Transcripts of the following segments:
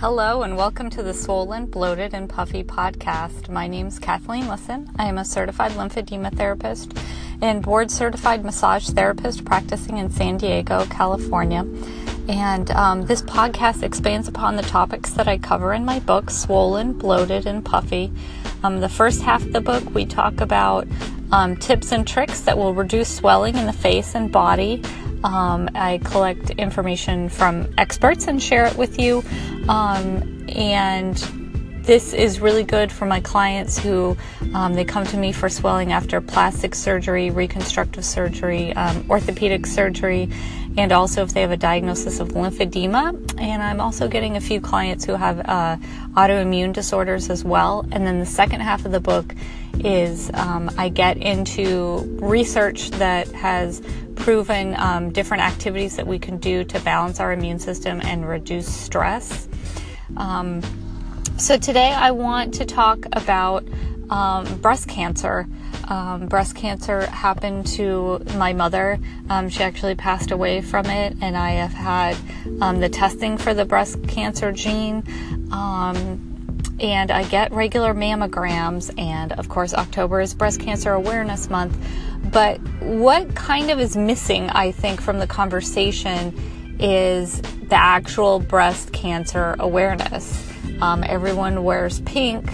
Hello, and welcome to the Swollen, Bloated, and Puffy podcast. My name is Kathleen Lisson. I am a certified lymphedema therapist and board certified massage therapist practicing in San Diego, California. And um, this podcast expands upon the topics that I cover in my book, Swollen, Bloated, and Puffy. Um, the first half of the book, we talk about um, tips and tricks that will reduce swelling in the face and body. Um, I collect information from experts and share it with you. Um, and this is really good for my clients who um, they come to me for swelling after plastic surgery, reconstructive surgery, um, orthopedic surgery, and also if they have a diagnosis of lymphedema. And I'm also getting a few clients who have uh, autoimmune disorders as well. And then the second half of the book is um, I get into research that has proven um, different activities that we can do to balance our immune system and reduce stress. Um, so, today I want to talk about um, breast cancer. Um, breast cancer happened to my mother. Um, she actually passed away from it, and I have had um, the testing for the breast cancer gene and I get regular mammograms. And of course, October is Breast Cancer Awareness Month. But what kind of is missing, I think, from the conversation is the actual breast cancer awareness. Um, everyone wears pink,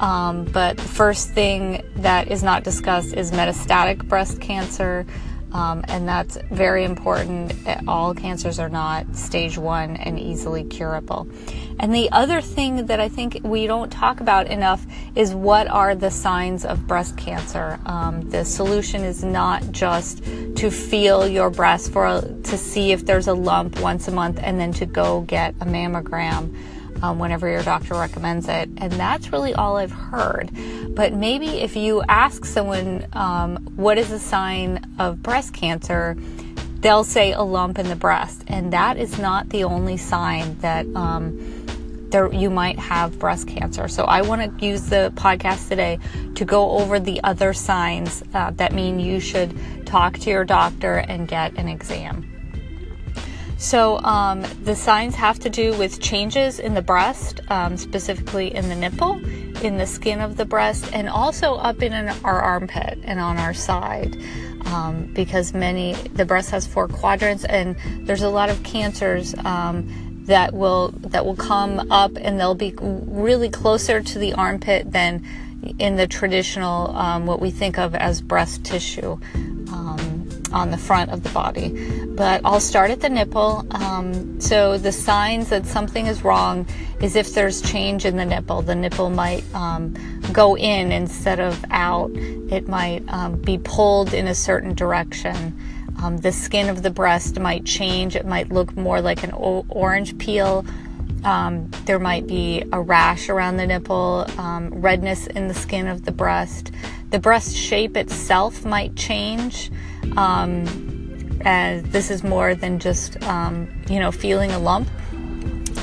um, but the first thing that is not discussed is metastatic breast cancer. Um, and that's very important. All cancers are not stage one and easily curable. And the other thing that I think we don't talk about enough is what are the signs of breast cancer. Um, the solution is not just to feel your breast for a, to see if there's a lump once a month and then to go get a mammogram um, whenever your doctor recommends it. And that's really all I've heard. But maybe if you ask someone um, what is a sign of breast cancer, they'll say a lump in the breast. And that is not the only sign that. Um, there, you might have breast cancer. So I want to use the podcast today to go over the other signs uh, that mean you should talk to your doctor and get an exam. So um, the signs have to do with changes in the breast, um, specifically in the nipple, in the skin of the breast, and also up in an, our armpit and on our side. Um, because many the breast has four quadrants, and there's a lot of cancers um, that will that will come up, and they'll be really closer to the armpit than in the traditional um, what we think of as breast tissue on the front of the body. But I'll start at the nipple. Um, so the signs that something is wrong is if there's change in the nipple. The nipple might um, go in instead of out. It might um, be pulled in a certain direction. Um, the skin of the breast might change. It might look more like an o- orange peel. Um, there might be a rash around the nipple, um, redness in the skin of the breast. The breast shape itself might change. Um, and this is more than just, um, you know, feeling a lump.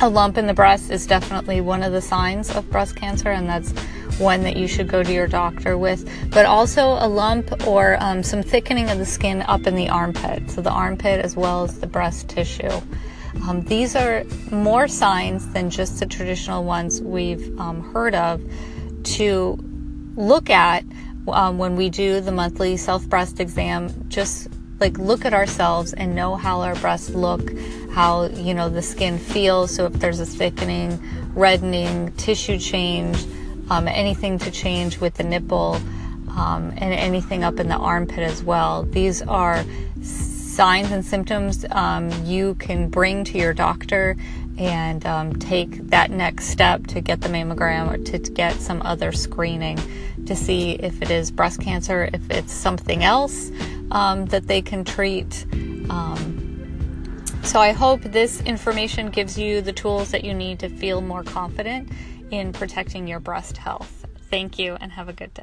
A lump in the breast is definitely one of the signs of breast cancer, and that's one that you should go to your doctor with. But also a lump or um, some thickening of the skin up in the armpit, so the armpit as well as the breast tissue. Um, these are more signs than just the traditional ones we've um, heard of to look at um, when we do the monthly self breast exam, just like look at ourselves and know how our breasts look, how you know the skin feels. So if there's a thickening, reddening, tissue change, um, anything to change with the nipple, um, and anything up in the armpit as well. These are signs and symptoms um, you can bring to your doctor and um, take that next step to get the mammogram or to, get some other screening to see if it is breast cancer, if it's something else um, that they can treat. So I hope this information gives you the tools that you need to feel more confident in protecting your breast health. Thank you and have a good day.